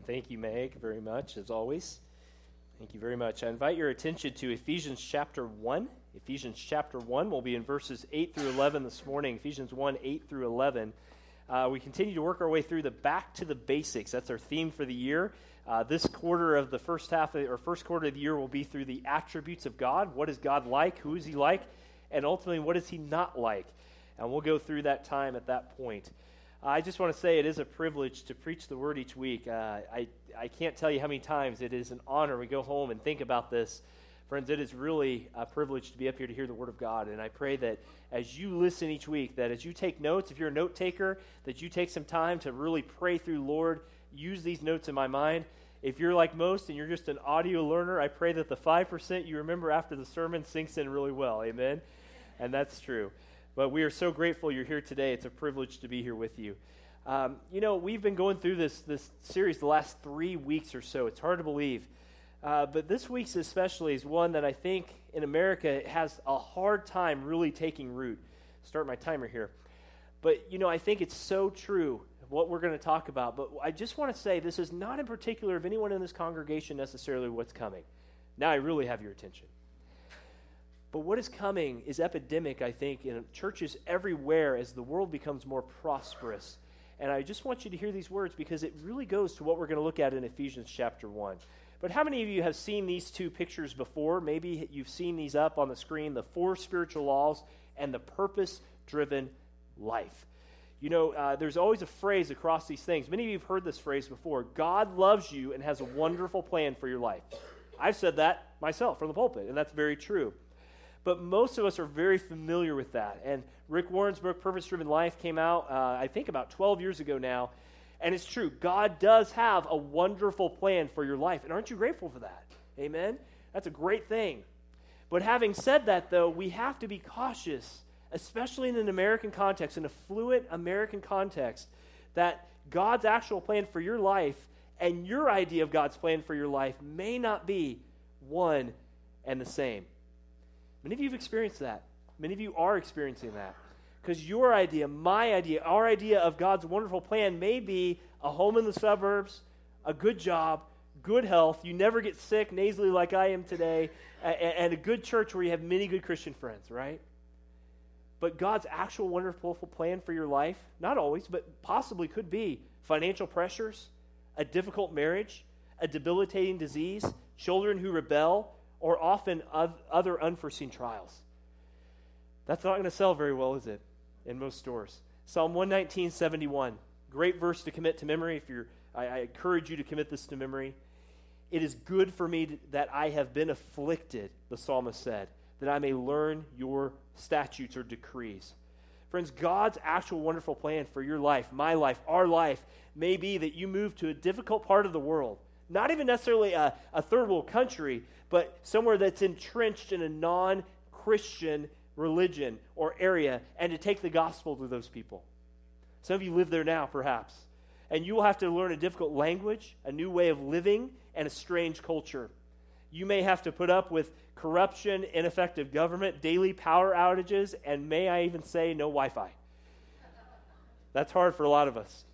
Amen. Thank you, Meg, very much, as always. Thank you very much. I invite your attention to Ephesians chapter 1. Ephesians chapter 1 will be in verses 8 through 11 this morning. Ephesians 1, 8 through 11. Uh, we continue to work our way through the back to the basics. That's our theme for the year. Uh, this quarter of the first half of, or first quarter of the year will be through the attributes of God. What is God like? Who is He like? And ultimately, what is He not like? And we'll go through that time at that point. I just want to say it is a privilege to preach the word each week. Uh, I, I can't tell you how many times it is an honor. We go home and think about this. Friends, it is really a privilege to be up here to hear the word of God. And I pray that as you listen each week, that as you take notes, if you're a note taker, that you take some time to really pray through, Lord, use these notes in my mind. If you're like most and you're just an audio learner, I pray that the 5% you remember after the sermon sinks in really well. Amen? And that's true. But we are so grateful you're here today. It's a privilege to be here with you. Um, you know, we've been going through this, this series the last three weeks or so. It's hard to believe. Uh, but this week's especially is one that I think in America has a hard time really taking root. Start my timer here. But, you know, I think it's so true what we're going to talk about. But I just want to say this is not in particular of anyone in this congregation necessarily what's coming. Now I really have your attention. But what is coming is epidemic, I think, in churches everywhere as the world becomes more prosperous. And I just want you to hear these words because it really goes to what we're going to look at in Ephesians chapter 1. But how many of you have seen these two pictures before? Maybe you've seen these up on the screen the four spiritual laws and the purpose driven life. You know, uh, there's always a phrase across these things. Many of you have heard this phrase before God loves you and has a wonderful plan for your life. I've said that myself from the pulpit, and that's very true. But most of us are very familiar with that. And Rick Warren's book, Purpose Driven Life, came out, uh, I think, about 12 years ago now. And it's true. God does have a wonderful plan for your life. And aren't you grateful for that? Amen? That's a great thing. But having said that, though, we have to be cautious, especially in an American context, in a fluent American context, that God's actual plan for your life and your idea of God's plan for your life may not be one and the same. Many of you have experienced that. Many of you are experiencing that. Because your idea, my idea, our idea of God's wonderful plan may be a home in the suburbs, a good job, good health, you never get sick nasally like I am today, and a good church where you have many good Christian friends, right? But God's actual wonderful plan for your life, not always, but possibly could be financial pressures, a difficult marriage, a debilitating disease, children who rebel, or often other unforeseen trials. That's not going to sell very well, is it, in most stores? Psalm 119, 71. Great verse to commit to memory. If you're, I, I encourage you to commit this to memory. It is good for me that I have been afflicted, the psalmist said, that I may learn your statutes or decrees. Friends, God's actual wonderful plan for your life, my life, our life, may be that you move to a difficult part of the world not even necessarily a, a third world country, but somewhere that's entrenched in a non Christian religion or area, and to take the gospel to those people. Some of you live there now, perhaps. And you will have to learn a difficult language, a new way of living, and a strange culture. You may have to put up with corruption, ineffective government, daily power outages, and may I even say, no Wi Fi. That's hard for a lot of us.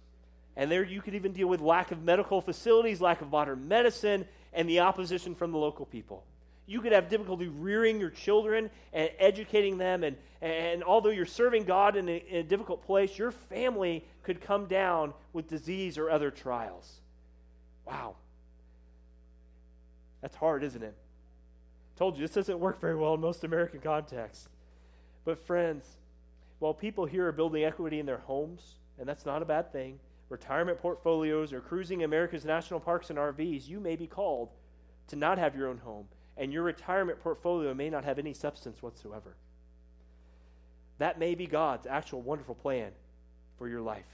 And there you could even deal with lack of medical facilities, lack of modern medicine, and the opposition from the local people. You could have difficulty rearing your children and educating them. And, and although you're serving God in a, in a difficult place, your family could come down with disease or other trials. Wow. That's hard, isn't it? Told you, this doesn't work very well in most American contexts. But, friends, while people here are building equity in their homes, and that's not a bad thing, retirement portfolios, or cruising America's national parks and RVs, you may be called to not have your own home, and your retirement portfolio may not have any substance whatsoever. That may be God's actual wonderful plan for your life.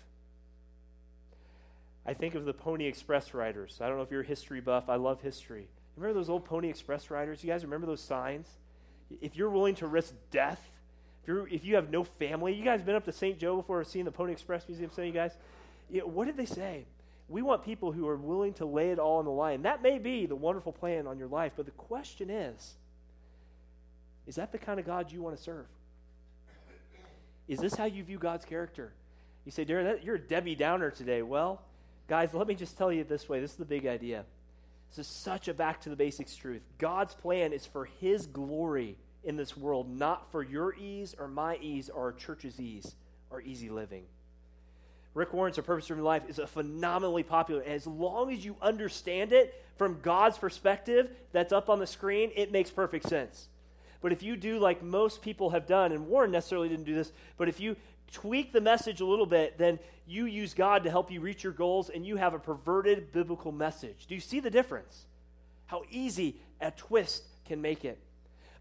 I think of the Pony Express riders. I don't know if you're a history buff. I love history. Remember those old Pony Express riders? You guys remember those signs? If you're willing to risk death, if, you're, if you have no family, you guys been up to St. Joe before or seen the Pony Express Museum? Some of you guys? You know, what did they say? We want people who are willing to lay it all on the line. That may be the wonderful plan on your life, but the question is is that the kind of God you want to serve? Is this how you view God's character? You say, Darren, that, you're a Debbie Downer today. Well, guys, let me just tell you this way. This is the big idea. This is such a back to the basics truth. God's plan is for His glory in this world, not for your ease or my ease or our church's ease or easy living. Rick Warren's A Purpose Driven Life is a phenomenally popular. As long as you understand it from God's perspective, that's up on the screen, it makes perfect sense. But if you do like most people have done, and Warren necessarily didn't do this, but if you tweak the message a little bit, then you use God to help you reach your goals and you have a perverted biblical message. Do you see the difference? How easy a twist can make it.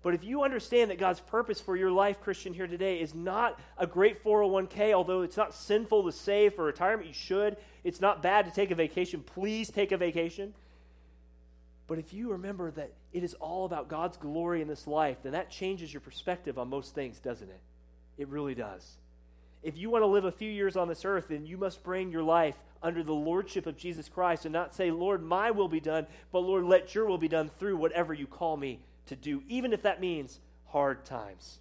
But if you understand that God's purpose for your life, Christian, here today is not a great 401k, although it's not sinful to save for retirement, you should. It's not bad to take a vacation. Please take a vacation. But if you remember that it is all about God's glory in this life, then that changes your perspective on most things, doesn't it? It really does. If you want to live a few years on this earth, then you must bring your life under the lordship of Jesus Christ and not say, Lord, my will be done, but Lord, let your will be done through whatever you call me to do, even if that means hard times.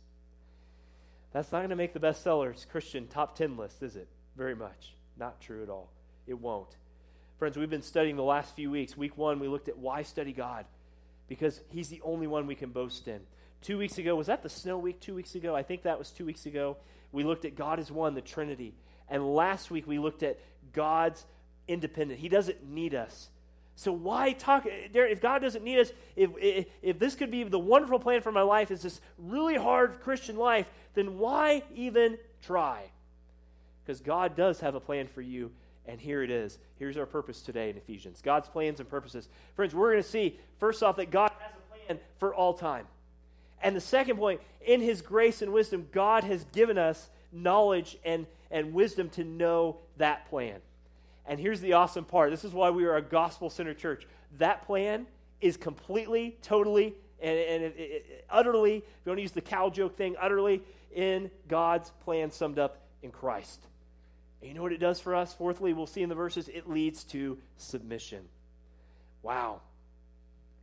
That's not going to make the bestsellers Christian top 10 list, is it? Very much. Not true at all. It won't. Friends, we've been studying the last few weeks. Week one, we looked at why study God? Because He's the only one we can boast in. Two weeks ago, was that the snow week two weeks ago? I think that was two weeks ago. We looked at God is one, the Trinity. And last week, we looked at God's independent. He doesn't need us. So why talk? Eh, if God doesn't need us, if, if, if this could be the wonderful plan for my life, is this really hard Christian life, then why even try? Because God does have a plan for you, and here it is. Here's our purpose today in Ephesians God's plans and purposes. Friends, we're going to see, first off, that God has a plan for all time. And the second point, in His grace and wisdom, God has given us knowledge and, and wisdom to know that plan. And here's the awesome part this is why we are a gospel centered church. That plan is completely, totally, and, and it, it, utterly, if you want to use the cow joke thing, utterly in God's plan summed up in Christ. And you know what it does for us? Fourthly, we'll see in the verses, it leads to submission. Wow.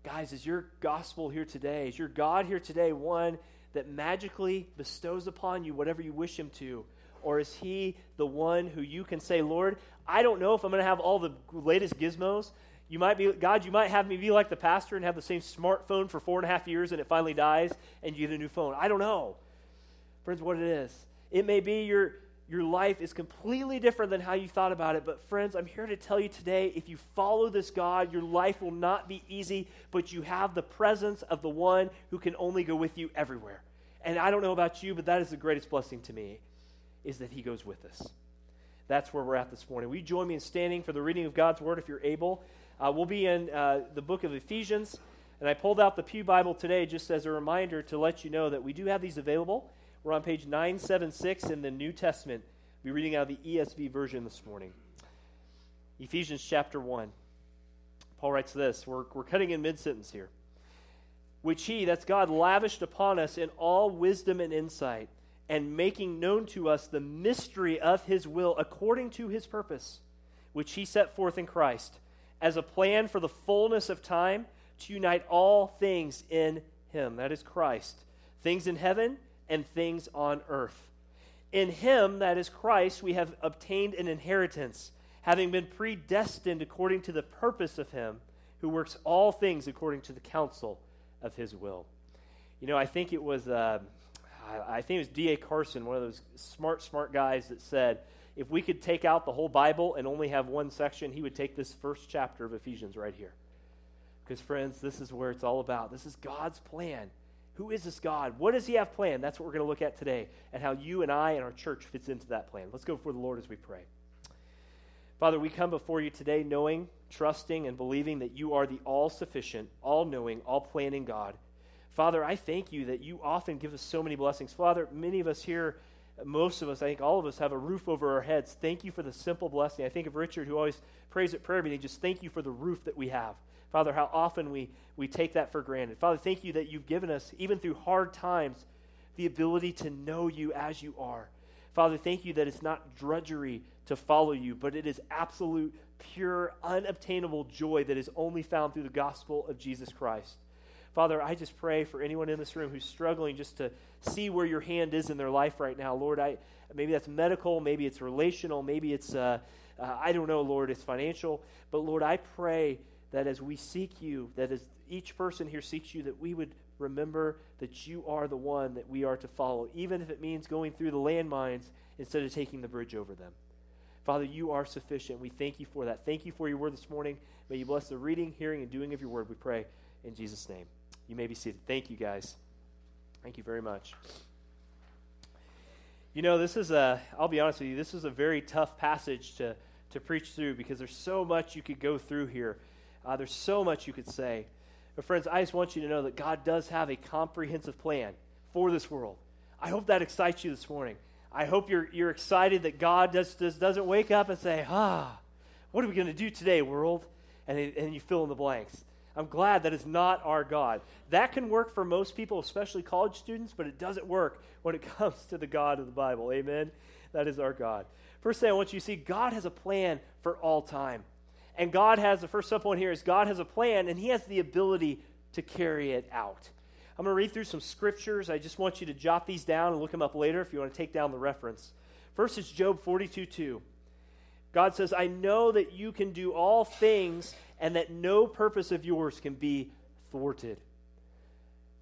Guys, is your gospel here today? Is your God here today one that magically bestows upon you whatever you wish Him to? Or is He the one who you can say, Lord, I don't know if I'm going to have all the latest gizmos. You might be, God, you might have me be like the pastor and have the same smartphone for four and a half years and it finally dies and you get a new phone. I don't know. Friends, what it is. It may be your your life is completely different than how you thought about it. But, friends, I'm here to tell you today if you follow this God, your life will not be easy, but you have the presence of the one who can only go with you everywhere. And I don't know about you, but that is the greatest blessing to me, is that he goes with us. That's where we're at this morning. Will you join me in standing for the reading of God's word if you're able? Uh, we'll be in uh, the book of Ephesians. And I pulled out the Pew Bible today just as a reminder to let you know that we do have these available. We're on page 976 in the New Testament. We're reading out of the ESV version this morning. Ephesians chapter 1. Paul writes this. We're, we're cutting in mid sentence here. Which he, that's God, lavished upon us in all wisdom and insight, and making known to us the mystery of his will according to his purpose, which he set forth in Christ, as a plan for the fullness of time to unite all things in him. That is Christ. Things in heaven and things on earth. In him, that is Christ, we have obtained an inheritance, having been predestined according to the purpose of him who works all things according to the counsel of his will. You know, I think it was, uh, I think it was D.A. Carson, one of those smart, smart guys that said, if we could take out the whole Bible and only have one section, he would take this first chapter of Ephesians right here. Because, friends, this is where it's all about. This is God's plan who is this God? What does he have planned? That's what we're going to look at today and how you and I and our church fits into that plan. Let's go before the Lord as we pray. Father, we come before you today knowing, trusting, and believing that you are the all sufficient, all knowing, all planning God. Father, I thank you that you often give us so many blessings. Father, many of us here most of us, I think all of us, have a roof over our heads. Thank you for the simple blessing. I think of Richard, who always prays at prayer meeting, just thank you for the roof that we have. Father, how often we, we take that for granted. Father, thank you that you've given us, even through hard times, the ability to know you as you are. Father, thank you that it's not drudgery to follow you, but it is absolute, pure, unobtainable joy that is only found through the gospel of Jesus Christ. Father, I just pray for anyone in this room who's struggling just to see where your hand is in their life right now. Lord, I maybe that's medical, maybe it's relational, maybe it's uh, uh, I don't know, Lord, it's financial. But Lord, I pray that as we seek you, that as each person here seeks you, that we would remember that you are the one that we are to follow, even if it means going through the landmines instead of taking the bridge over them. Father, you are sufficient. We thank you for that. Thank you for your word this morning. May you bless the reading, hearing, and doing of your word, we pray in Jesus' name. You may be seated. Thank you, guys. Thank you very much. You know, this is a, I'll be honest with you, this is a very tough passage to, to preach through because there's so much you could go through here. Uh, there's so much you could say. But, friends, I just want you to know that God does have a comprehensive plan for this world. I hope that excites you this morning. I hope you're, you're excited that God does, does, doesn't wake up and say, ah, what are we going to do today, world? And, and you fill in the blanks. I'm glad that is not our God. That can work for most people, especially college students, but it doesn't work when it comes to the God of the Bible. Amen? That is our God. First thing I want you to see God has a plan for all time. And God has, the first subpoint here is God has a plan and he has the ability to carry it out. I'm going to read through some scriptures. I just want you to jot these down and look them up later if you want to take down the reference. First is Job 42 2. God says, I know that you can do all things and that no purpose of yours can be thwarted.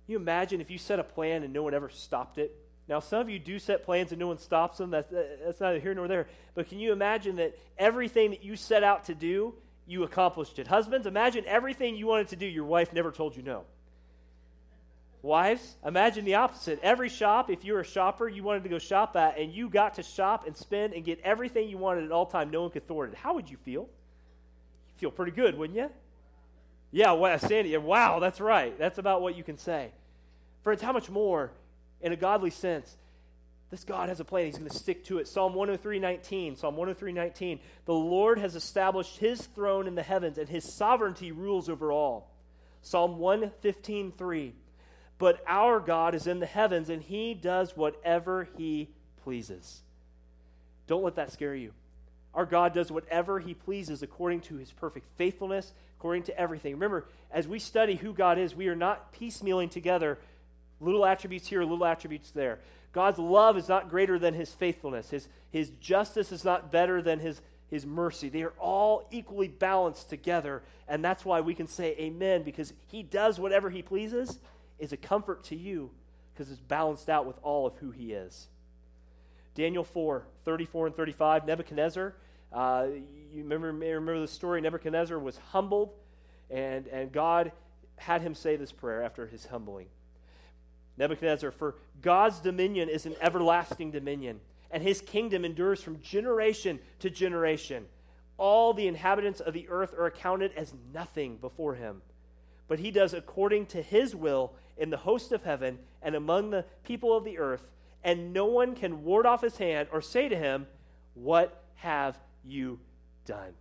you imagine if you set a plan and no one ever stopped it? Now, some of you do set plans and no one stops them. That's, that's neither here nor there. But can you imagine that everything that you set out to do, you accomplished it. Husbands, imagine everything you wanted to do, your wife never told you no. Wives, imagine the opposite. Every shop, if you're a shopper, you wanted to go shop at, and you got to shop and spend and get everything you wanted at all time. No one could thwart it. How would you feel? Feel pretty good, wouldn't you? Yeah, well, Sandy, wow, that's right. That's about what you can say. Friends, how much more, in a godly sense, this God has a plan. He's going to stick to it. Psalm 103:19. Psalm 103:19. The Lord has established his throne in the heavens and his sovereignty rules over all. Psalm 115:3. But our God is in the heavens and he does whatever he pleases. Don't let that scare you. Our God does whatever he pleases according to his perfect faithfulness, according to everything. Remember, as we study who God is, we are not piecemealing together little attributes here, little attributes there. God's love is not greater than his faithfulness. His, his justice is not better than his, his mercy. They are all equally balanced together. And that's why we can say amen, because he does whatever he pleases, is a comfort to you, because it's balanced out with all of who he is. Daniel 4, 34 and 35, Nebuchadnezzar. Uh, you remember, remember the story? Nebuchadnezzar was humbled, and, and God had him say this prayer after his humbling. Nebuchadnezzar, for God's dominion is an everlasting dominion, and his kingdom endures from generation to generation. All the inhabitants of the earth are accounted as nothing before him. But he does according to his will in the host of heaven and among the people of the earth, and no one can ward off his hand or say to him, What have you done?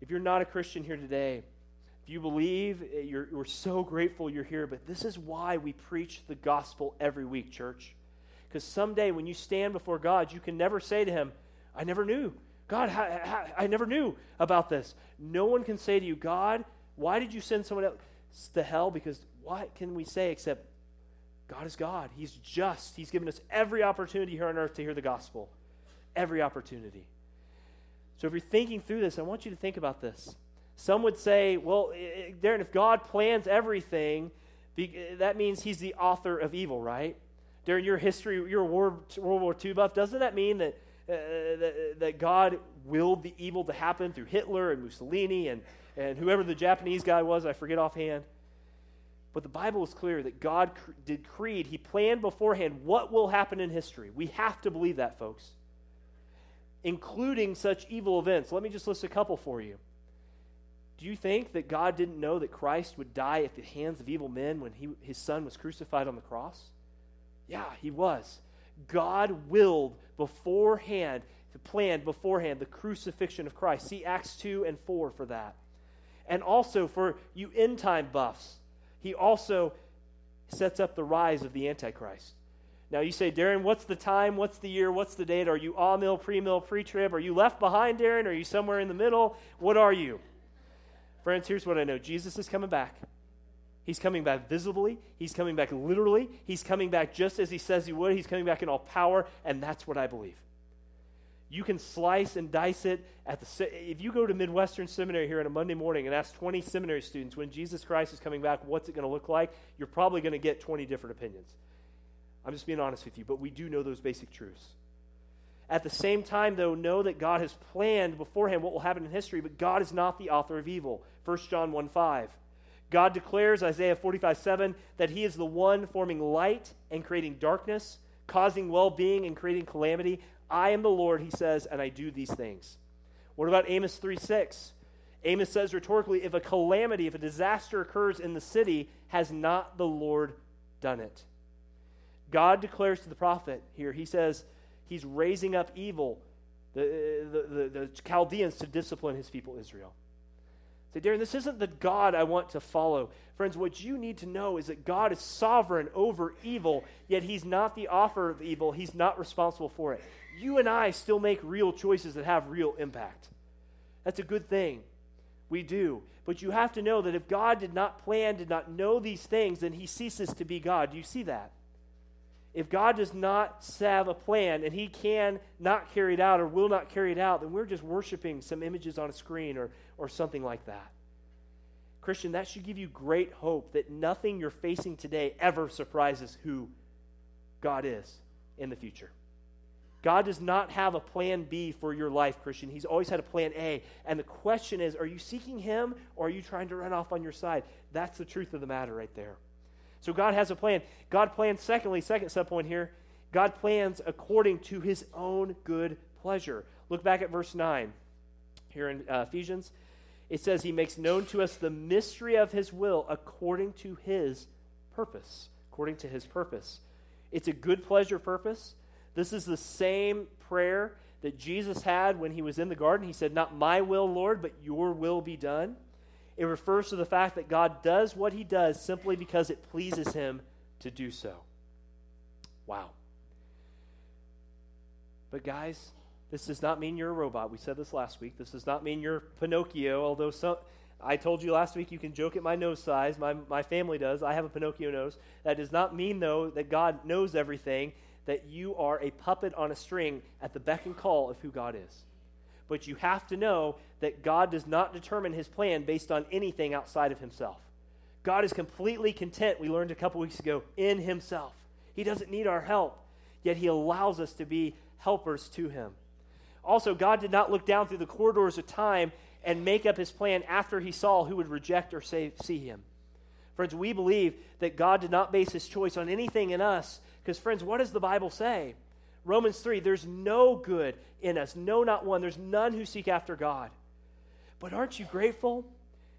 If you're not a Christian here today, if you believe, eh, you're, we're so grateful you're here, but this is why we preach the gospel every week, church. Because someday when you stand before God, you can never say to Him, I never knew. God, I, never knew about this. No one can say to you, God, why did you send someone else to hell? Because what can we say except God is God? He's just. He's given us every opportunity here on earth to hear the gospel. Every opportunity. So if you're thinking through this, I want you to think about this. Some would say, well, Darren, if God plans everything, that means he's the author of evil, right? During your history, your World, War II buff, doesn't that mean that, uh, that, that, God willed the evil to happen through Hitler and Mussolini and, and whoever the Japanese guy was, I forget offhand? But the Bible is clear that God cr- did creed, He planned beforehand what will happen in history. We have to believe that, folks, including such evil events. Let me just list a couple for you. Do you think that God didn't know that Christ would die at the hands of evil men when he, his son was crucified on the cross? Yeah, he was. God willed beforehand, planned beforehand the crucifixion of Christ. See Acts 2 and 4 for that. And also for you end time buffs, he also sets up the rise of the Antichrist. Now you say, Darren, what's the time? What's the year? What's the date? Are you amill, pre mill, pre trib? Are you left behind, Darren? Are you somewhere in the middle? What are you? Friends, here's what I know Jesus is coming back. He's coming back visibly. He's coming back literally. He's coming back just as he says he would. He's coming back in all power, and that's what I believe. You can slice and dice it at the. If you go to Midwestern Seminary here on a Monday morning and ask 20 seminary students when Jesus Christ is coming back, what's it going to look like? You're probably going to get 20 different opinions. I'm just being honest with you, but we do know those basic truths. At the same time, though, know that God has planned beforehand what will happen in history, but God is not the author of evil. 1 John 1 5. God declares, Isaiah 45 7, that He is the one forming light and creating darkness, causing well being and creating calamity. I am the Lord, He says, and I do these things. What about Amos 3 6? Amos says rhetorically, if a calamity, if a disaster occurs in the city, has not the Lord done it? God declares to the prophet here, He says, He's raising up evil, the, the, the, the Chaldeans, to discipline His people Israel. Say, Darren, this isn't the God I want to follow. Friends, what you need to know is that God is sovereign over evil, yet He's not the author of evil. He's not responsible for it. You and I still make real choices that have real impact. That's a good thing. We do. But you have to know that if God did not plan, did not know these things, then He ceases to be God. Do you see that? If God does not have a plan and He can not carry it out or will not carry it out, then we're just worshiping some images on a screen or, or something like that. Christian, that should give you great hope that nothing you're facing today ever surprises who God is in the future. God does not have a plan B for your life, Christian. He's always had a plan A. And the question is are you seeking Him or are you trying to run off on your side? That's the truth of the matter right there. So God has a plan. God plans, secondly, second subpoint here, God plans according to His own good pleasure. Look back at verse 9 here in uh, Ephesians. It says, He makes known to us the mystery of His will according to His purpose. According to His purpose. It's a good pleasure purpose. This is the same prayer that Jesus had when he was in the garden. He said, Not my will, Lord, but your will be done. It refers to the fact that God does what he does simply because it pleases him to do so. Wow. But, guys, this does not mean you're a robot. We said this last week. This does not mean you're Pinocchio, although some, I told you last week you can joke at my nose size. My, my family does. I have a Pinocchio nose. That does not mean, though, that God knows everything that you are a puppet on a string at the beck and call of who God is. But you have to know that God does not determine his plan based on anything outside of himself. God is completely content, we learned a couple weeks ago, in himself. He doesn't need our help, yet he allows us to be helpers to him. Also, God did not look down through the corridors of time and make up his plan after he saw who would reject or see him. Friends, we believe that God did not base his choice on anything in us because, friends, what does the Bible say? Romans 3 there's no good in us, no, not one. There's none who seek after God. But aren't you grateful,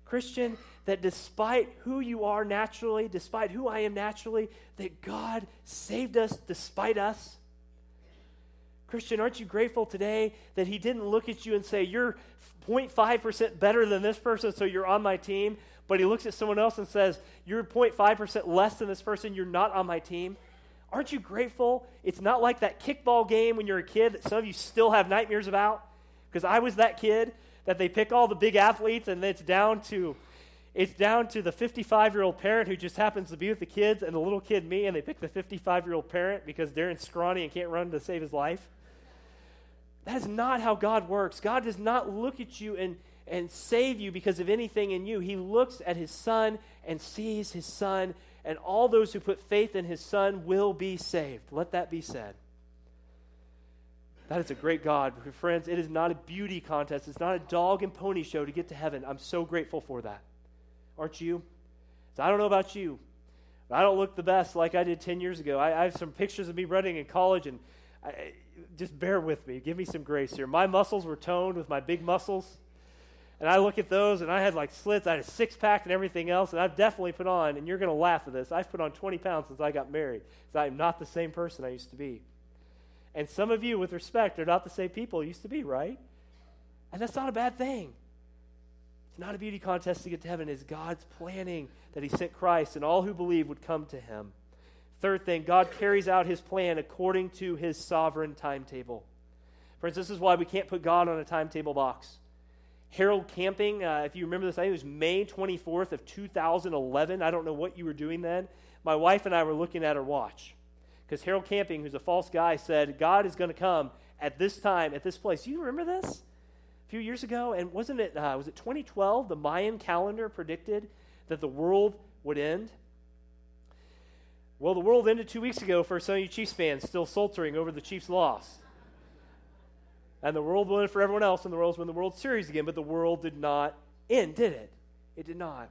Christian, that despite who you are naturally, despite who I am naturally, that God saved us despite us? Christian, aren't you grateful today that He didn't look at you and say, You're 0.5% better than this person, so you're on my team? But He looks at someone else and says, You're 0.5% less than this person, you're not on my team? Aren't you grateful? It's not like that kickball game when you're a kid that some of you still have nightmares about. Because I was that kid that they pick all the big athletes and it's down to it's down to the 55 year old parent who just happens to be with the kids and the little kid me, and they pick the 55 year old parent because Darren's scrawny and can't run to save his life. That is not how God works. God does not look at you and, and save you because of anything in you. He looks at his son and sees his son and all those who put faith in his Son will be saved. Let that be said. That is a great God. Friends, it is not a beauty contest. It's not a dog and pony show to get to heaven. I'm so grateful for that. Aren't you? So I don't know about you. I don't look the best like I did 10 years ago. I, I have some pictures of me running in college, and I, just bear with me. Give me some grace here. My muscles were toned with my big muscles. And I look at those and I had like slits, I had a six pack and everything else, and I've definitely put on, and you're going to laugh at this, I've put on 20 pounds since I got married. So I'm not the same person I used to be. And some of you, with respect, are not the same people you used to be, right? And that's not a bad thing. It's not a beauty contest to get to heaven. It's God's planning that He sent Christ and all who believe would come to Him. Third thing, God carries out His plan according to His sovereign timetable. Friends, this is why we can't put God on a timetable box. Harold Camping, uh, if you remember this, I think it was May 24th of 2011. I don't know what you were doing then. My wife and I were looking at our watch because Harold Camping, who's a false guy, said God is going to come at this time, at this place. Do you remember this? A few years ago, and wasn't it? Uh, was it 2012? The Mayan calendar predicted that the world would end. Well, the world ended two weeks ago for some of you Chiefs fans still sultering over the Chiefs' loss. And the world won for everyone else, and the world's win the World Series again, but the world did not end, did it? It did not.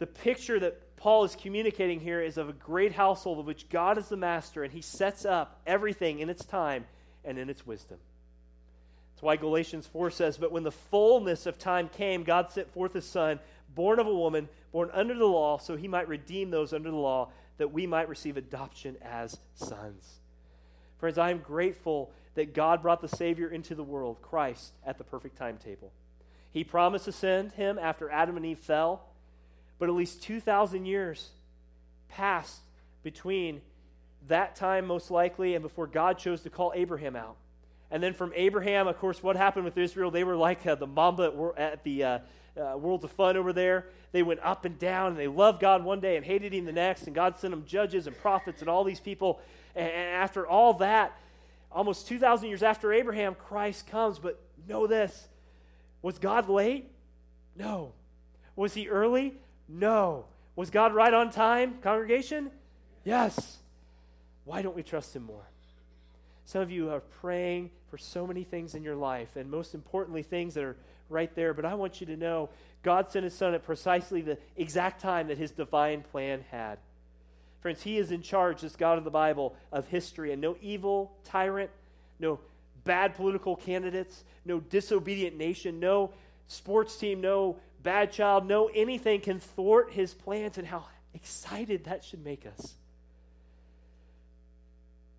The picture that Paul is communicating here is of a great household of which God is the master, and he sets up everything in its time and in its wisdom. That's why Galatians 4 says, But when the fullness of time came, God sent forth his Son, born of a woman, born under the law, so he might redeem those under the law, that we might receive adoption as sons. Friends, I am grateful that God brought the Savior into the world, Christ, at the perfect timetable. He promised to send him after Adam and Eve fell. But at least 2,000 years passed between that time, most likely, and before God chose to call Abraham out. And then from Abraham, of course, what happened with Israel? They were like uh, the mamba at the uh, uh, Worlds of Fun over there. They went up and down, and they loved God one day and hated him the next. And God sent them judges and prophets and all these people. And, and after all that, almost 2,000 years after Abraham, Christ comes. But know this was God late? No. Was he early? No. Was God right on time, congregation? Yes. Why don't we trust Him more? Some of you are praying for so many things in your life, and most importantly, things that are right there. But I want you to know God sent His Son at precisely the exact time that His divine plan had. Friends, He is in charge, this God of the Bible, of history, and no evil tyrant, no bad political candidates, no disobedient nation, no sports team, no bad child, no anything can thwart his plans, and how excited that should make us.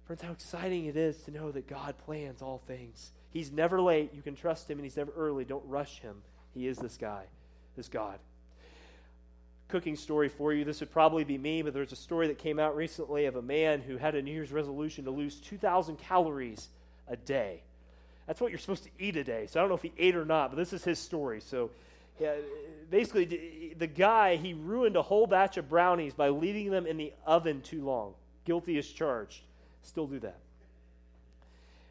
Friends, how exciting it is to know that God plans all things. He's never late. You can trust him, and he's never early. Don't rush him. He is this guy, this God. Cooking story for you. This would probably be me, but there's a story that came out recently of a man who had a New Year's resolution to lose 2,000 calories a day. That's what you're supposed to eat a day. So I don't know if he ate or not, but this is his story. So yeah, basically, the guy, he ruined a whole batch of brownies by leaving them in the oven too long. Guilty as charged. Still do that.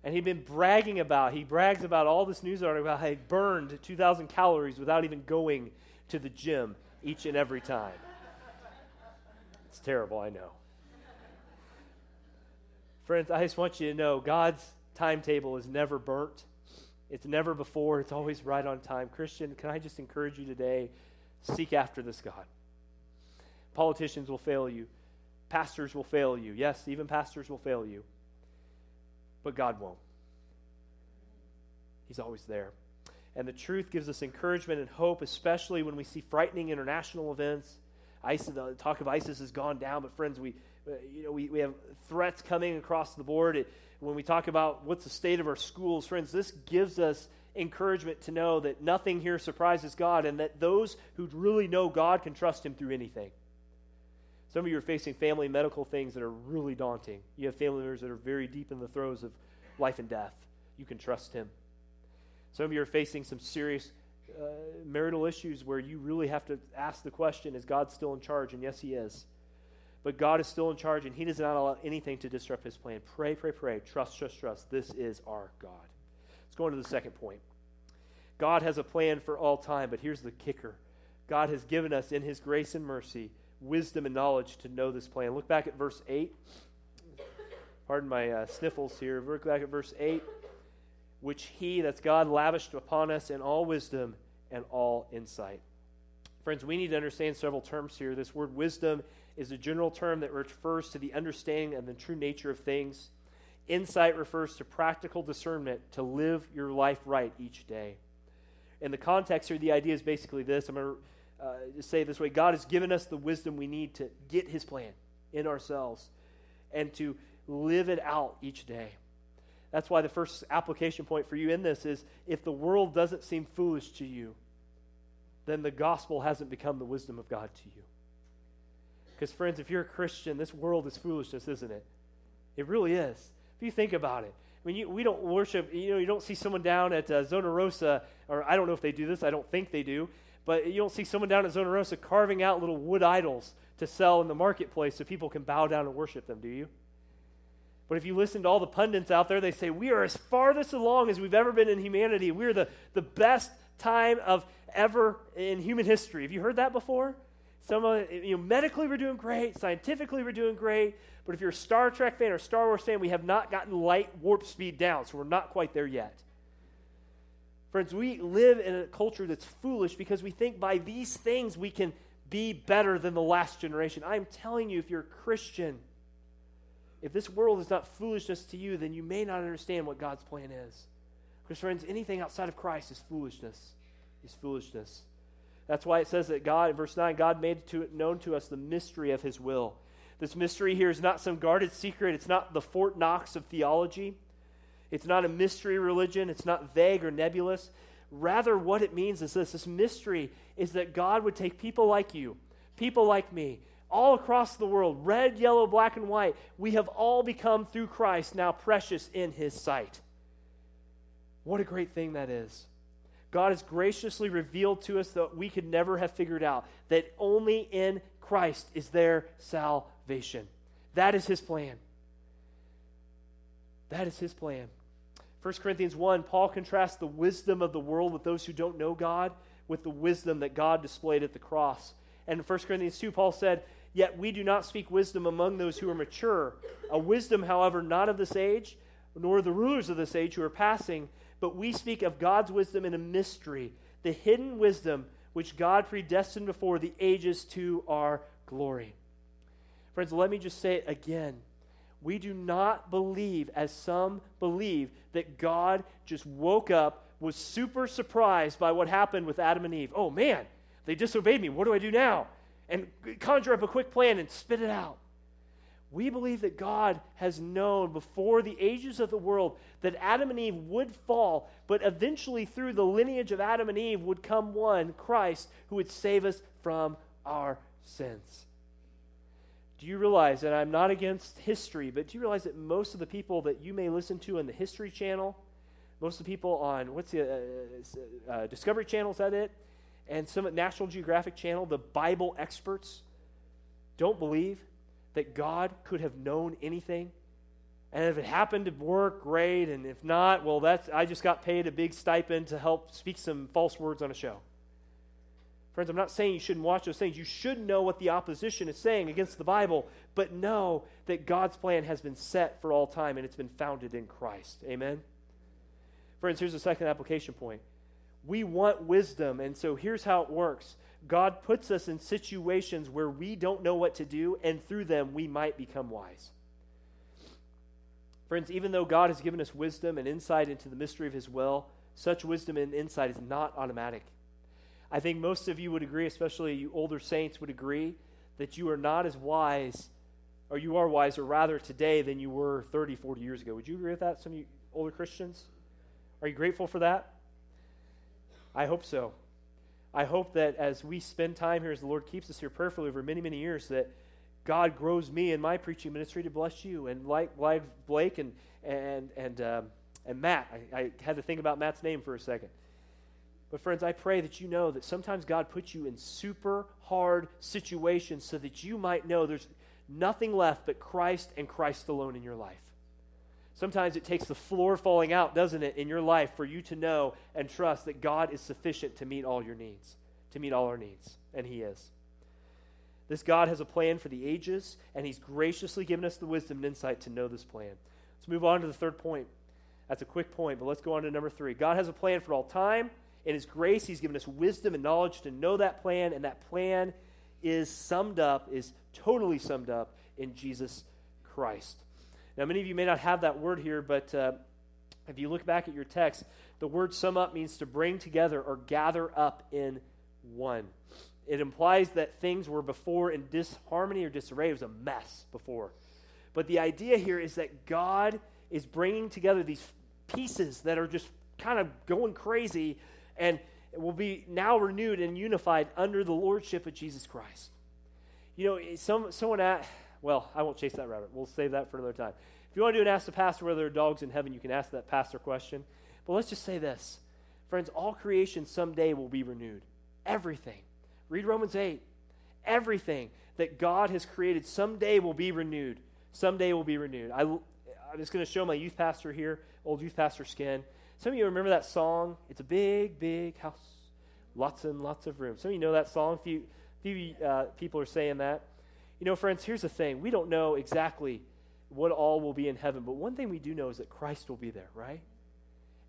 And he'd been bragging about, he brags about all this news article about how he burned 2,000 calories without even going to the gym each and every time. It's terrible, I know. Friends, I just want you to know God's timetable is never burnt. It's never before, it's always right on time. Christian, can I just encourage you today? Seek after this God. Politicians will fail you, pastors will fail you. Yes, even pastors will fail you, but God won't. He's always there. And the truth gives us encouragement and hope, especially when we see frightening international events. ISIS, the talk of ISIS has gone down, but friends, we, uh, you know, we, we have threats coming across the board. It, when we talk about what's the state of our schools, friends, this gives us encouragement to know that nothing here surprises God and that those who really know God can trust Him through anything. Some of you are facing family medical things that are really daunting. You have family members that are very deep in the throes of life and death. You can trust Him. Some of you are facing some serious uh, marital issues where you really have to ask the question is God still in charge? And yes, He is. But God is still in charge, and He does not allow anything to disrupt His plan. Pray, pray, pray. Trust, trust, trust. This is our God. Let's go on to the second point. God has a plan for all time, but here's the kicker God has given us, in His grace and mercy, wisdom and knowledge to know this plan. Look back at verse 8. Pardon my uh, sniffles here. Look back at verse 8. Which He, that's God, lavished upon us in all wisdom and all insight. Friends, we need to understand several terms here. This word wisdom is a general term that refers to the understanding of the true nature of things. Insight refers to practical discernment to live your life right each day. In the context here, the idea is basically this. I'm going to uh, say it this way God has given us the wisdom we need to get his plan in ourselves and to live it out each day. That's why the first application point for you in this is if the world doesn't seem foolish to you, then the gospel hasn't become the wisdom of God to you. Because, friends, if you're a Christian, this world is foolishness, isn't it? It really is. If you think about it, I mean, you, we don't worship, you know, you don't see someone down at uh, Zona Rosa, or I don't know if they do this, I don't think they do, but you don't see someone down at Zona Rosa carving out little wood idols to sell in the marketplace so people can bow down and worship them, do you? But if you listen to all the pundits out there, they say, We are as farthest along as we've ever been in humanity. We're the, the best time of ever in human history. Have you heard that before? Some of, you know, medically we're doing great, scientifically we're doing great, but if you're a Star Trek fan or Star Wars fan, we have not gotten light warp speed down, so we're not quite there yet. Friends, we live in a culture that's foolish because we think by these things we can be better than the last generation. I'm telling you, if you're a Christian, if this world is not foolishness to you, then you may not understand what God's plan is. Because, friends, anything outside of Christ is foolishness. Is foolishness. That's why it says that God, in verse 9, God made to, known to us the mystery of his will. This mystery here is not some guarded secret. It's not the Fort Knox of theology. It's not a mystery religion. It's not vague or nebulous. Rather, what it means is this this mystery is that God would take people like you, people like me, all across the world, red, yellow, black, and white. We have all become, through Christ, now precious in his sight. What a great thing that is. God has graciously revealed to us that we could never have figured out that only in Christ is there salvation. That is his plan. That is his plan. 1 Corinthians 1, Paul contrasts the wisdom of the world with those who don't know God with the wisdom that God displayed at the cross. And in 1 Corinthians 2, Paul said, Yet we do not speak wisdom among those who are mature, a wisdom, however, not of this age, nor the rulers of this age who are passing, but we speak of God's wisdom in a mystery, the hidden wisdom which God predestined before the ages to our glory. Friends, let me just say it again. We do not believe, as some believe, that God just woke up, was super surprised by what happened with Adam and Eve. Oh man, they disobeyed me. What do I do now? And conjure up a quick plan and spit it out. We believe that God has known before the ages of the world that Adam and Eve would fall, but eventually through the lineage of Adam and Eve would come one, Christ, who would save us from our sins. Do you realize that I'm not against history, but do you realize that most of the people that you may listen to on the History Channel, most of the people on, what's the, uh, uh, Discovery Channel, is that it? And some National Geographic Channel, the Bible experts, don't believe that God could have known anything. And if it happened to work, great. And if not, well, that's I just got paid a big stipend to help speak some false words on a show. Friends, I'm not saying you shouldn't watch those things. You should know what the opposition is saying against the Bible, but know that God's plan has been set for all time and it's been founded in Christ. Amen? Friends, here's the second application point. We want wisdom, and so here's how it works God puts us in situations where we don't know what to do, and through them we might become wise. Friends, even though God has given us wisdom and insight into the mystery of His will, such wisdom and insight is not automatic. I think most of you would agree, especially you older saints would agree, that you are not as wise, or you are wiser rather today than you were 30, 40 years ago. Would you agree with that, some of you older Christians? Are you grateful for that? I hope so. I hope that as we spend time here, as the Lord keeps us here prayerfully over many, many years, that God grows me in my preaching ministry to bless you. And like, like Blake and, and, and, um, and Matt, I, I had to think about Matt's name for a second. But, friends, I pray that you know that sometimes God puts you in super hard situations so that you might know there's nothing left but Christ and Christ alone in your life. Sometimes it takes the floor falling out, doesn't it, in your life for you to know and trust that God is sufficient to meet all your needs, to meet all our needs. And He is. This God has a plan for the ages, and He's graciously given us the wisdom and insight to know this plan. Let's move on to the third point. That's a quick point, but let's go on to number three. God has a plan for all time. In His grace, He's given us wisdom and knowledge to know that plan, and that plan is summed up, is totally summed up in Jesus Christ. Now, many of you may not have that word here, but uh, if you look back at your text, the word sum up means to bring together or gather up in one. It implies that things were before in disharmony or disarray. It was a mess before. But the idea here is that God is bringing together these pieces that are just kind of going crazy and will be now renewed and unified under the lordship of Jesus Christ. You know, some, someone at, well, I won't chase that rabbit. We'll save that for another time. If you want to do an Ask the Pastor whether there are dogs in heaven, you can ask that pastor question. But let's just say this. Friends, all creation someday will be renewed. Everything. Read Romans 8. Everything that God has created someday will be renewed. Someday will be renewed. I, I'm just going to show my youth pastor here, old youth pastor skin. Some of you remember that song? It's a big, big house, lots and lots of room. Some of you know that song. A few, few uh, people are saying that. You know, friends, here's the thing. We don't know exactly what all will be in heaven, but one thing we do know is that Christ will be there, right?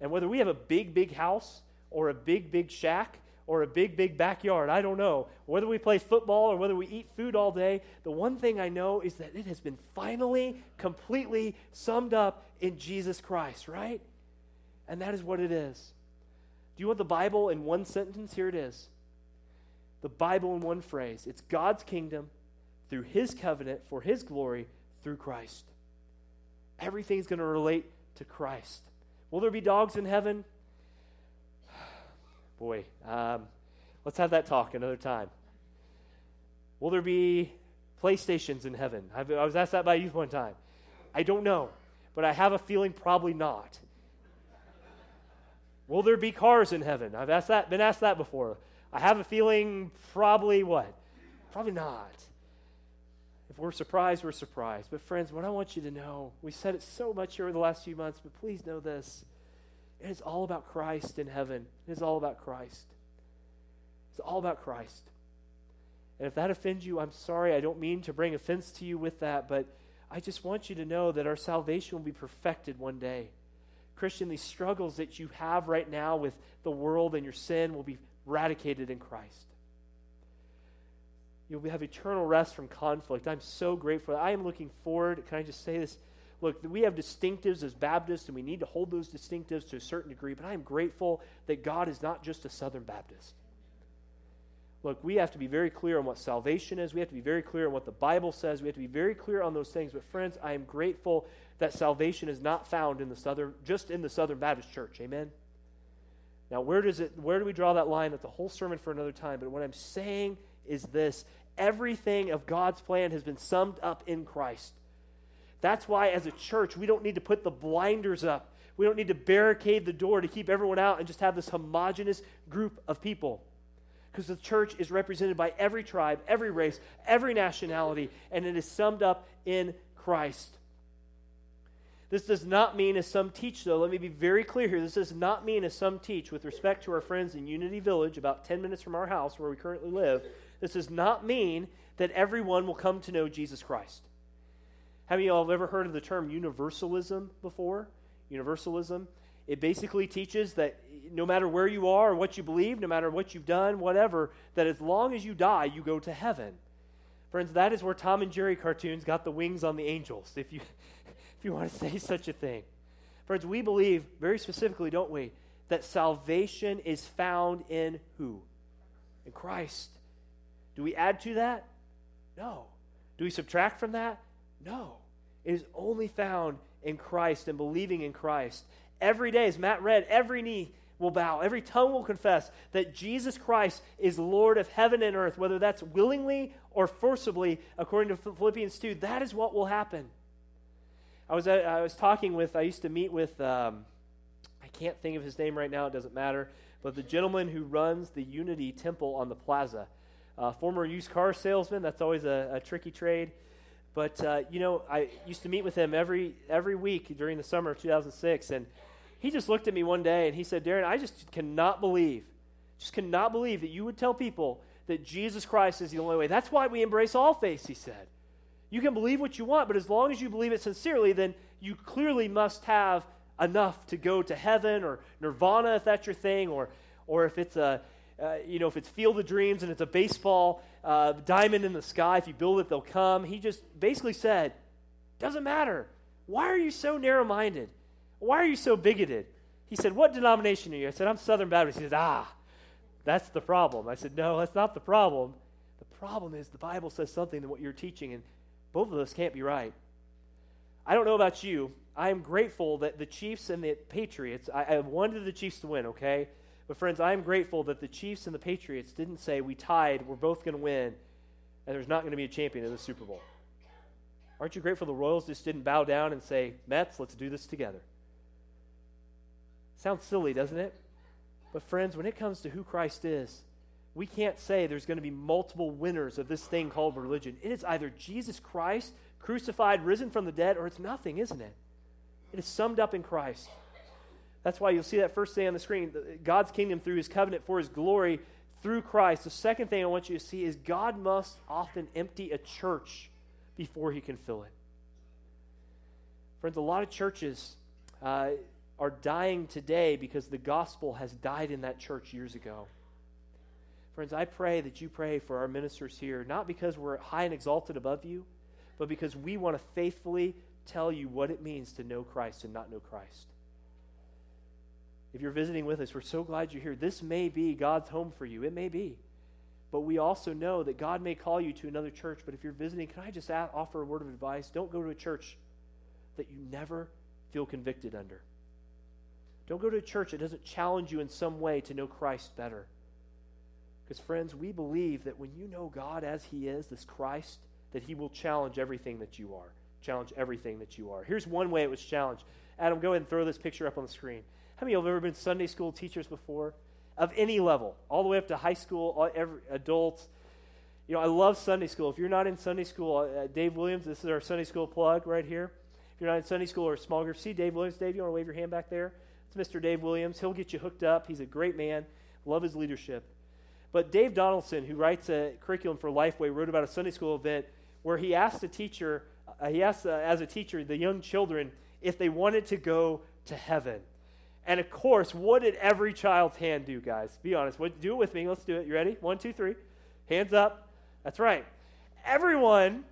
And whether we have a big, big house or a big, big shack or a big, big backyard, I don't know. Whether we play football or whether we eat food all day, the one thing I know is that it has been finally, completely summed up in Jesus Christ, right? And that is what it is. Do you want the Bible in one sentence? Here it is. The Bible in one phrase it's God's kingdom through His covenant for His glory through Christ. Everything's going to relate to Christ. Will there be dogs in heaven? Boy, um, let's have that talk another time. Will there be PlayStations in heaven? I was asked that by youth one time. I don't know, but I have a feeling probably not. Will there be cars in heaven? I've asked that, been asked that before. I have a feeling probably what? Probably not. If we're surprised, we're surprised. But, friends, what I want you to know, we said it so much here over the last few months, but please know this. It is all about Christ in heaven. It is all about Christ. It's all about Christ. And if that offends you, I'm sorry. I don't mean to bring offense to you with that, but I just want you to know that our salvation will be perfected one day. Christian, these struggles that you have right now with the world and your sin will be eradicated in Christ. You'll have eternal rest from conflict. I'm so grateful. I am looking forward. Can I just say this? Look, we have distinctives as Baptists, and we need to hold those distinctives to a certain degree, but I am grateful that God is not just a Southern Baptist. Look, we have to be very clear on what salvation is. We have to be very clear on what the Bible says. We have to be very clear on those things. But, friends, I am grateful that salvation is not found in the southern, just in the Southern Baptist Church. Amen. Now, where does it? Where do we draw that line? That's a whole sermon for another time. But what I'm saying is this: everything of God's plan has been summed up in Christ. That's why, as a church, we don't need to put the blinders up. We don't need to barricade the door to keep everyone out and just have this homogenous group of people. Because the church is represented by every tribe, every race, every nationality, and it is summed up in Christ. This does not mean, as some teach, though, let me be very clear here. This does not mean, as some teach, with respect to our friends in Unity Village, about 10 minutes from our house where we currently live, this does not mean that everyone will come to know Jesus Christ. Have you all ever heard of the term universalism before? Universalism. It basically teaches that no matter where you are or what you believe, no matter what you've done, whatever, that as long as you die, you go to heaven. Friends, that is where Tom and Jerry cartoons got the wings on the angels. If you if you want to say such a thing. Friends, we believe very specifically, don't we, that salvation is found in who? In Christ. Do we add to that? No. Do we subtract from that? No. It is only found in Christ and believing in Christ. Every day, as Matt read, every knee will bow, every tongue will confess that Jesus Christ is Lord of heaven and earth, whether that's willingly or forcibly, according to Philippians 2. That is what will happen. I was, at, I was talking with, I used to meet with, um, I can't think of his name right now, it doesn't matter, but the gentleman who runs the Unity Temple on the plaza. Uh, former used car salesman, that's always a, a tricky trade. But, uh, you know, I used to meet with him every, every week during the summer of 2006. And he just looked at me one day and he said, Darren, I just cannot believe, just cannot believe that you would tell people that Jesus Christ is the only way. That's why we embrace all faiths, he said. You can believe what you want, but as long as you believe it sincerely, then you clearly must have enough to go to heaven or nirvana if that's your thing, or, or if it's a, uh, you know, if it's Field of Dreams and it's a baseball uh, diamond in the sky, if you build it, they'll come. He just basically said, doesn't matter. Why are you so narrow minded? Why are you so bigoted? He said, What denomination are you? I said, I'm Southern Baptist. He said, Ah, that's the problem. I said, No, that's not the problem. The problem is the Bible says something than what you're teaching, and both of those can't be right. I don't know about you. I am grateful that the Chiefs and the Patriots, I, I wanted the Chiefs to win, okay? But, friends, I'm grateful that the Chiefs and the Patriots didn't say, we tied, we're both going to win, and there's not going to be a champion in the Super Bowl. Aren't you grateful the Royals just didn't bow down and say, Mets, let's do this together? Sounds silly, doesn't it? But, friends, when it comes to who Christ is, we can't say there's going to be multiple winners of this thing called religion. It is either Jesus Christ, crucified, risen from the dead, or it's nothing, isn't it? It is summed up in Christ. That's why you'll see that first thing on the screen God's kingdom through his covenant for his glory through Christ. The second thing I want you to see is God must often empty a church before he can fill it. Friends, a lot of churches uh, are dying today because the gospel has died in that church years ago. Friends, I pray that you pray for our ministers here, not because we're high and exalted above you, but because we want to faithfully tell you what it means to know Christ and not know Christ. If you're visiting with us, we're so glad you're here. This may be God's home for you. It may be. But we also know that God may call you to another church. But if you're visiting, can I just offer a word of advice? Don't go to a church that you never feel convicted under. Don't go to a church that doesn't challenge you in some way to know Christ better. Because, friends, we believe that when you know God as He is, this Christ, that He will challenge everything that you are. Challenge everything that you are. Here's one way it was challenged. Adam, go ahead and throw this picture up on the screen. How many of you have ever been Sunday school teachers before? Of any level, all the way up to high school, all, every, adults. You know, I love Sunday school. If you're not in Sunday school, uh, Dave Williams, this is our Sunday school plug right here. If you're not in Sunday school or small group, see Dave Williams. Dave, you want to wave your hand back there? It's Mr. Dave Williams. He'll get you hooked up. He's a great man. Love his leadership. But Dave Donaldson, who writes a curriculum for Lifeway, wrote about a Sunday school event where he asked the teacher, uh, he asked uh, as a teacher, the young children, if they wanted to go to heaven. And of course, what did every child's hand do, guys? Be honest. What, do it with me. Let's do it. You ready? One, two, three. Hands up. That's right. Everyone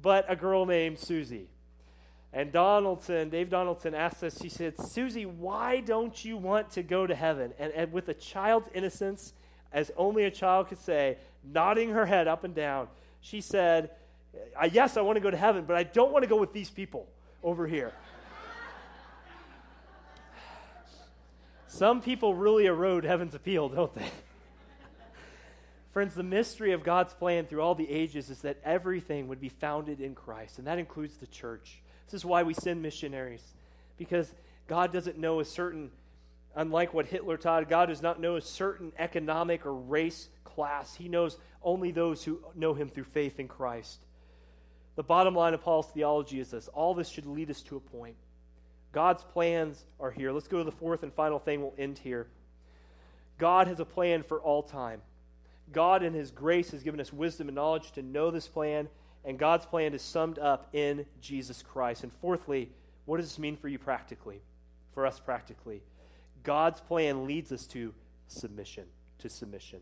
but a girl named Susie. And Donaldson, Dave Donaldson asked us, she said, Susie, why don't you want to go to heaven? And, and with a child's innocence, as only a child could say, nodding her head up and down, she said, uh, Yes, I want to go to heaven, but I don't want to go with these people over here. Some people really erode heaven's appeal, don't they? Friends, the mystery of God's plan through all the ages is that everything would be founded in Christ, and that includes the church. This is why we send missionaries, because God doesn't know a certain, unlike what Hitler taught, God does not know a certain economic or race class. He knows only those who know Him through faith in Christ. The bottom line of Paul's theology is this all this should lead us to a point. God's plans are here. Let's go to the fourth and final thing. We'll end here. God has a plan for all time. God, in His grace, has given us wisdom and knowledge to know this plan and God's plan is summed up in Jesus Christ. And fourthly, what does this mean for you practically? For us practically? God's plan leads us to submission, to submission.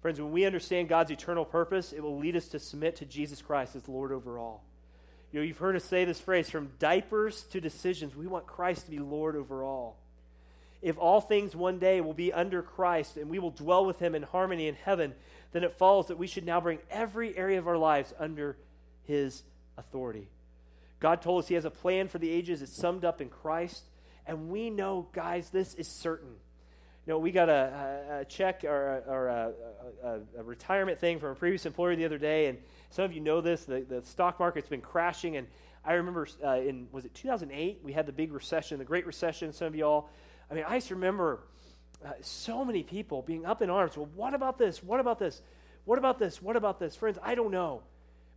Friends, when we understand God's eternal purpose, it will lead us to submit to Jesus Christ as Lord over all. You know, you've heard us say this phrase from diapers to decisions. We want Christ to be Lord over all. If all things one day will be under Christ and we will dwell with him in harmony in heaven, then it follows that we should now bring every area of our lives under his authority. God told us he has a plan for the ages. It's summed up in Christ. And we know, guys, this is certain. You know, we got a, a check or, a, a, a, retirement thing from a previous employer the other day, and some of you know this. The, the stock market's been crashing, and I remember uh, in was it 2008 we had the big recession, the Great Recession. Some of y'all, I mean, I just remember uh, so many people being up in arms. Well, what about this? What about this? What about this? What about this? Friends, I don't know.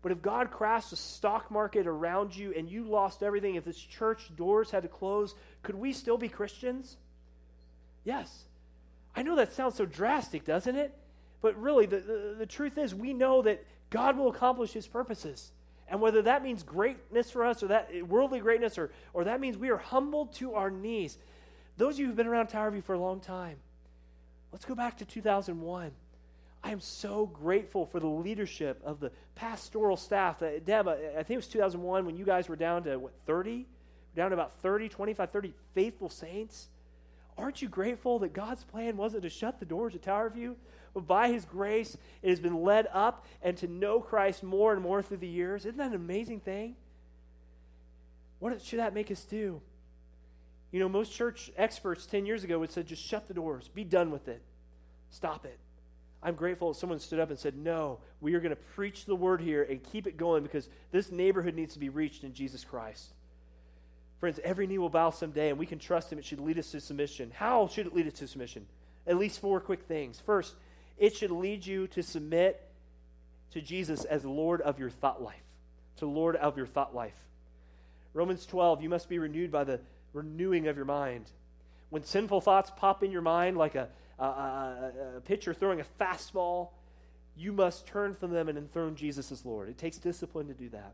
But if God crashed the stock market around you and you lost everything, if this church doors had to close, could we still be Christians? Yes. I know that sounds so drastic, doesn't it? But really, the, the, the truth is, we know that God will accomplish his purposes. And whether that means greatness for us or that worldly greatness or, or that means we are humbled to our knees, those of you who've been around Tower View for a long time, let's go back to 2001. I am so grateful for the leadership of the pastoral staff. Uh, Deb, I think it was 2001 when you guys were down to, what, 30? Down to about 30, 25, 30 faithful saints. Aren't you grateful that God's plan wasn't to shut the doors at Tower View? But by His grace, it has been led up and to know Christ more and more through the years. Isn't that an amazing thing? What should that make us do? You know, most church experts 10 years ago would say, just shut the doors, be done with it, stop it. I'm grateful that someone stood up and said, No, we are going to preach the word here and keep it going because this neighborhood needs to be reached in Jesus Christ. Friends, every knee will bow someday, and we can trust Him. It should lead us to submission. How should it lead us to submission? At least four quick things. First, it should lead you to submit to Jesus as Lord of your thought life. To Lord of your thought life. Romans 12, you must be renewed by the renewing of your mind. When sinful thoughts pop in your mind like a, a, a, a pitcher throwing a fastball, you must turn from them and enthrone Jesus as Lord. It takes discipline to do that.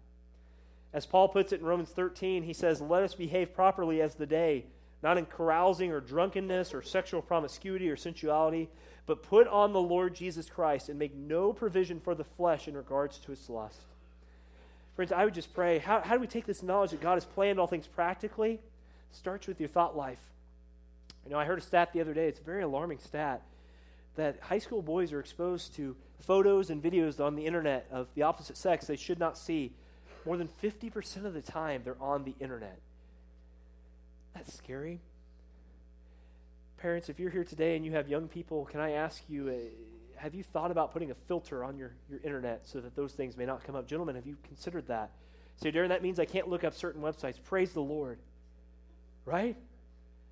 As Paul puts it in Romans 13, he says, Let us behave properly as the day, not in carousing or drunkenness or sexual promiscuity or sensuality, but put on the Lord Jesus Christ and make no provision for the flesh in regards to its lust. Friends, I would just pray how, how do we take this knowledge that God has planned all things practically? It starts with your thought life. You know, I heard a stat the other day, it's a very alarming stat, that high school boys are exposed to photos and videos on the internet of the opposite sex they should not see more than 50% of the time they're on the internet. That's scary. Parents, if you're here today and you have young people, can I ask you, uh, have you thought about putting a filter on your, your internet so that those things may not come up? Gentlemen, have you considered that? Say, Darren, that means I can't look up certain websites. Praise the Lord. Right?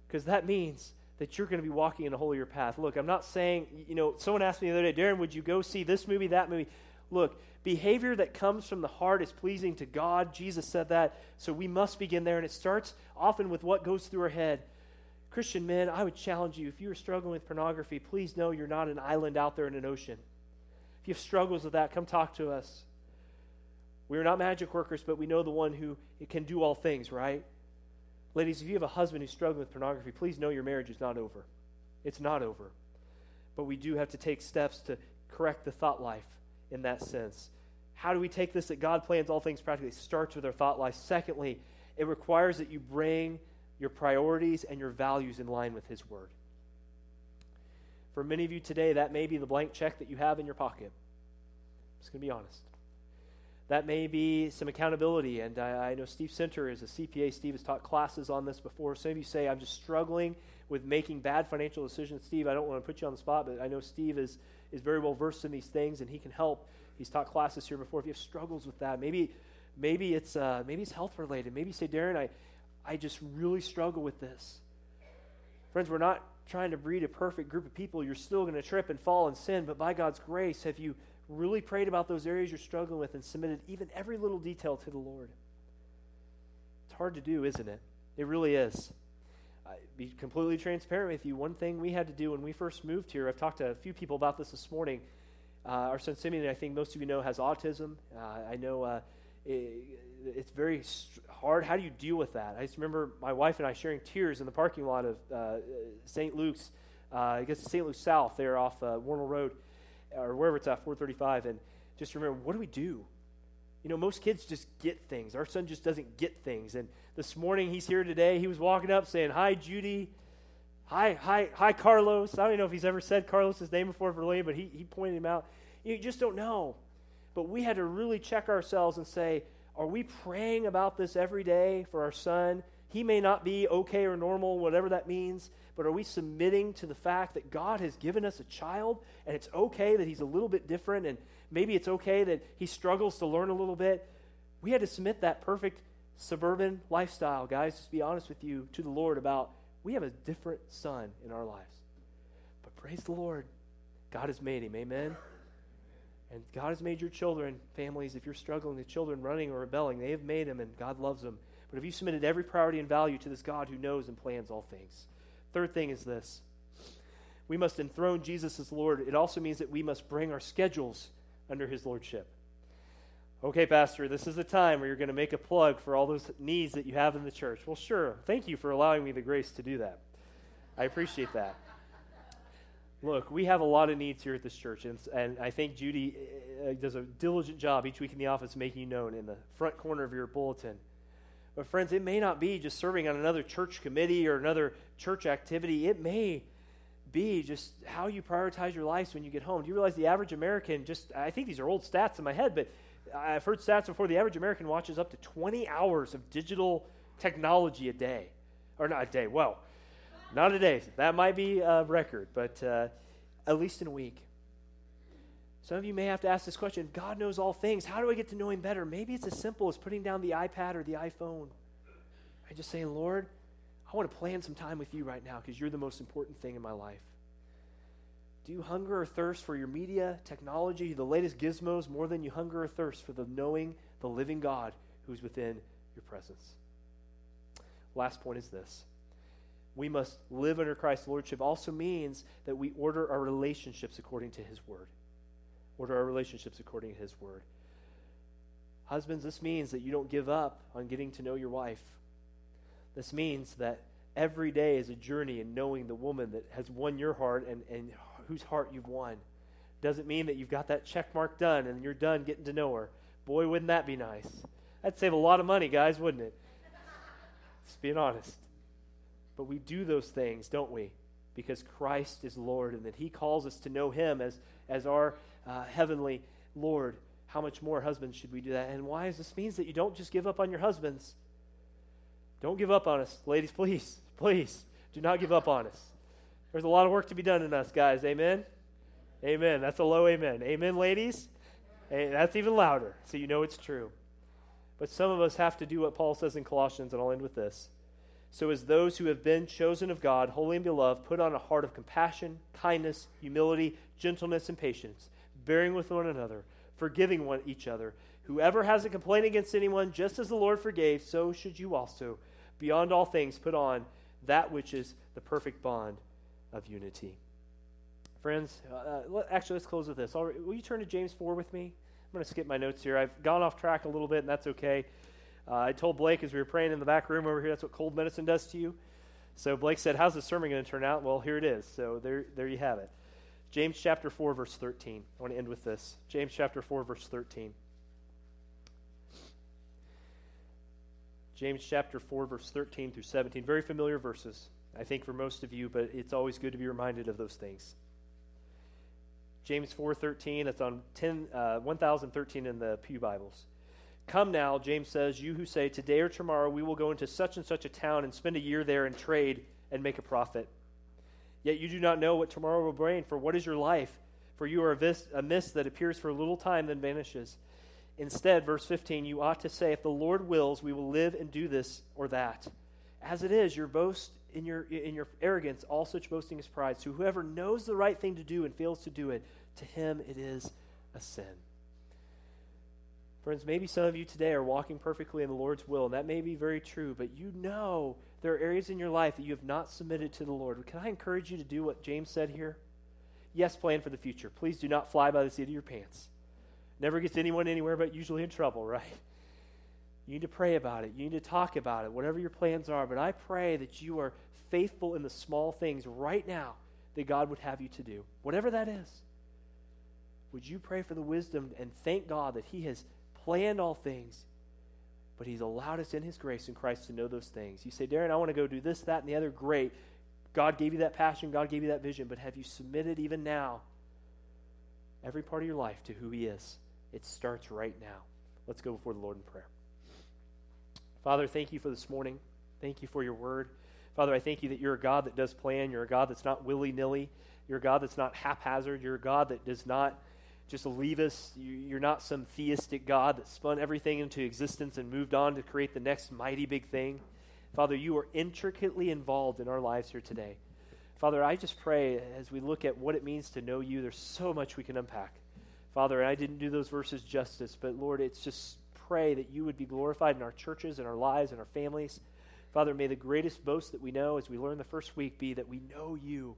Because that means that you're going to be walking in a holier path. Look, I'm not saying, you know, someone asked me the other day, Darren, would you go see this movie, that movie? Look, behavior that comes from the heart is pleasing to God. Jesus said that. So we must begin there. And it starts often with what goes through our head. Christian men, I would challenge you if you are struggling with pornography, please know you're not an island out there in an ocean. If you have struggles with that, come talk to us. We are not magic workers, but we know the one who can do all things, right? Ladies, if you have a husband who's struggling with pornography, please know your marriage is not over. It's not over. But we do have to take steps to correct the thought life in that sense. How do we take this that God plans all things practically? It starts with our thought life. Secondly, it requires that you bring your priorities and your values in line with His Word. For many of you today, that may be the blank check that you have in your pocket. I'm just going to be honest. That may be some accountability, and I, I know Steve Center is a CPA. Steve has taught classes on this before. Some of you say, I'm just struggling with making bad financial decisions. Steve, I don't want to put you on the spot, but I know Steve is is very well versed in these things and he can help. He's taught classes here before. If you have struggles with that, maybe maybe it's uh, maybe it's health related. Maybe say, Darren, I I just really struggle with this. Friends, we're not trying to breed a perfect group of people. You're still going to trip and fall and sin, but by God's grace, have you really prayed about those areas you're struggling with and submitted even every little detail to the Lord? It's hard to do, isn't it? It really is be completely transparent with you. One thing we had to do when we first moved here, I've talked to a few people about this this morning. Uh, our son Simeon, I think most of you know, has autism. Uh, I know uh, it, it's very hard. How do you deal with that? I just remember my wife and I sharing tears in the parking lot of uh, St. Luke's, I guess St. Luke's South, there off uh, Wornall Road, or wherever it's at, 435. And just remember, what do we do? You know, most kids just get things. Our son just doesn't get things. And this morning he's here today. He was walking up saying, Hi, Judy. Hi, hi, hi, Carlos. I don't even know if he's ever said Carlos's name before for Lee, but he, he pointed him out. You just don't know. But we had to really check ourselves and say, Are we praying about this every day for our son? He may not be okay or normal, whatever that means, but are we submitting to the fact that God has given us a child and it's okay that he's a little bit different and maybe it's okay that he struggles to learn a little bit. We had to submit that perfect suburban lifestyle, guys, just be honest with you, to the Lord about we have a different son in our lives. But praise the Lord, God has made him. Amen. And God has made your children, families, if you're struggling with children running or rebelling, they have made them and God loves them. But have you submitted every priority and value to this God who knows and plans all things? Third thing is this we must enthrone Jesus as Lord. It also means that we must bring our schedules under his lordship. Okay, Pastor, this is the time where you're going to make a plug for all those needs that you have in the church. Well, sure. Thank you for allowing me the grace to do that. I appreciate that. Look, we have a lot of needs here at this church, and, and I think Judy uh, does a diligent job each week in the office making you known in the front corner of your bulletin. But, friends, it may not be just serving on another church committee or another church activity. It may be just how you prioritize your lives when you get home. Do you realize the average American just, I think these are old stats in my head, but I've heard stats before. The average American watches up to 20 hours of digital technology a day. Or not a day, well, not a day. That might be a record, but uh, at least in a week. Some of you may have to ask this question God knows all things. How do I get to know Him better? Maybe it's as simple as putting down the iPad or the iPhone and just saying, Lord, I want to plan some time with you right now because you're the most important thing in my life. Do you hunger or thirst for your media, technology, the latest gizmos more than you hunger or thirst for the knowing the living God who's within your presence? Last point is this. We must live under Christ's lordship also means that we order our relationships according to his word. Order our relationships according to his word. Husbands, this means that you don't give up on getting to know your wife. This means that every day is a journey in knowing the woman that has won your heart and, and whose heart you've won. Doesn't mean that you've got that check mark done and you're done getting to know her. Boy, wouldn't that be nice? That'd save a lot of money, guys, wouldn't it? Just being honest. But we do those things, don't we? Because Christ is Lord and that He calls us to know Him as, as our uh, heavenly Lord. How much more, husbands, should we do that? And why? Is this means that you don't just give up on your husbands don't give up on us. Ladies, please, please, do not give up on us. There's a lot of work to be done in us, guys. Amen? Amen. That's a low amen. Amen, ladies? Hey, that's even louder, so you know it's true. But some of us have to do what Paul says in Colossians, and I'll end with this. So, as those who have been chosen of God, holy and beloved, put on a heart of compassion, kindness, humility, gentleness, and patience, bearing with one another, forgiving one each other. Whoever has a complaint against anyone, just as the Lord forgave, so should you also beyond all things, put on that which is the perfect bond of unity. Friends, uh, let, actually, let's close with this. will you turn to James 4 with me? I'm going to skip my notes here. I've gone off track a little bit, and that's okay. Uh, I told Blake as we were praying in the back room over here, that's what cold medicine does to you. So Blake said, How's the sermon going to turn out? Well, here it is. So there, there you have it. James chapter 4, verse 13. I want to end with this. James chapter 4, verse 13. James chapter 4, verse 13 through 17. Very familiar verses, I think, for most of you, but it's always good to be reminded of those things. James 4.13, it's on 10, uh, 1013 in the Pew Bibles. Come now, James says, you who say, Today or tomorrow we will go into such and such a town and spend a year there and trade and make a profit. Yet you do not know what tomorrow will bring, for what is your life? For you are a, mist that appears for a little time, then vanishes. Instead, verse 15, you ought to say, If the Lord wills, we will live and do this or that. As it is, your boast in your, in your arrogance, all such boasting is pride. So whoever knows the right thing to do and fails to do it, to him it is a sin. Friends, maybe some of you today are walking perfectly in the Lord's will, and that may be very true, but you know there are areas in your life that you have not submitted to the Lord. Can I encourage you to do what James said here? Yes, plan for the future. Please do not fly by the seat of your pants. Never gets anyone anywhere but usually in trouble, right? You need to pray about it. You need to talk about it, whatever your plans are. But I pray that you are faithful in the small things right now that God would have you to do, whatever that is. Would you pray for the wisdom and thank God that He has planned all things, but He's allowed us in His grace in Christ to know those things? You say, Darren, I want to go do this, that, and the other. Great. God gave you that passion, God gave you that vision, but have you submitted even now every part of your life to who He is? It starts right now. Let's go before the Lord in prayer. Father, thank you for this morning. Thank you for your word. Father, I thank you that you're a God that does plan. You're a God that's not willy nilly. You're a God that's not haphazard. You're a God that does not just leave us. You're not some theistic God that spun everything into existence and moved on to create the next mighty big thing. Father, you are intricately involved in our lives here today. Father, I just pray as we look at what it means to know you, there's so much we can unpack. Father, I didn't do those verses justice, but Lord, it's just pray that you would be glorified in our churches and our lives and our families. Father, may the greatest boast that we know as we learn the first week be that we know you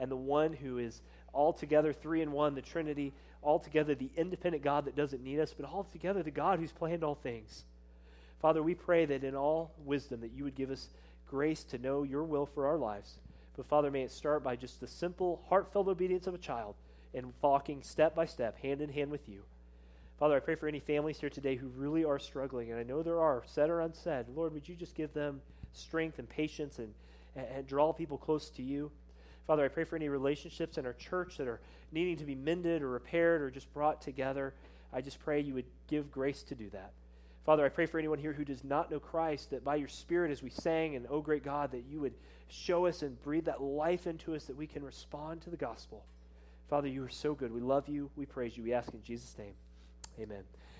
and the one who is altogether three in one, the Trinity, altogether the independent God that doesn't need us, but altogether the God who's planned all things. Father, we pray that in all wisdom that you would give us grace to know your will for our lives. But Father, may it start by just the simple, heartfelt obedience of a child and walking step by step, hand in hand with you. Father, I pray for any families here today who really are struggling, and I know there are, said or unsaid. Lord, would you just give them strength and patience and, and, draw people close to you? Father, I pray for any relationships in our church that are needing to be mended or repaired or just brought together. I just pray you would give grace to do that. Father, I pray for anyone here who does not know Christ, that by your Spirit, as we sang, and oh great God, that you would show us and breathe that life into us that we can respond to the gospel. Father, you are so good. We love you. We praise you. We ask in Jesus' name. Amen.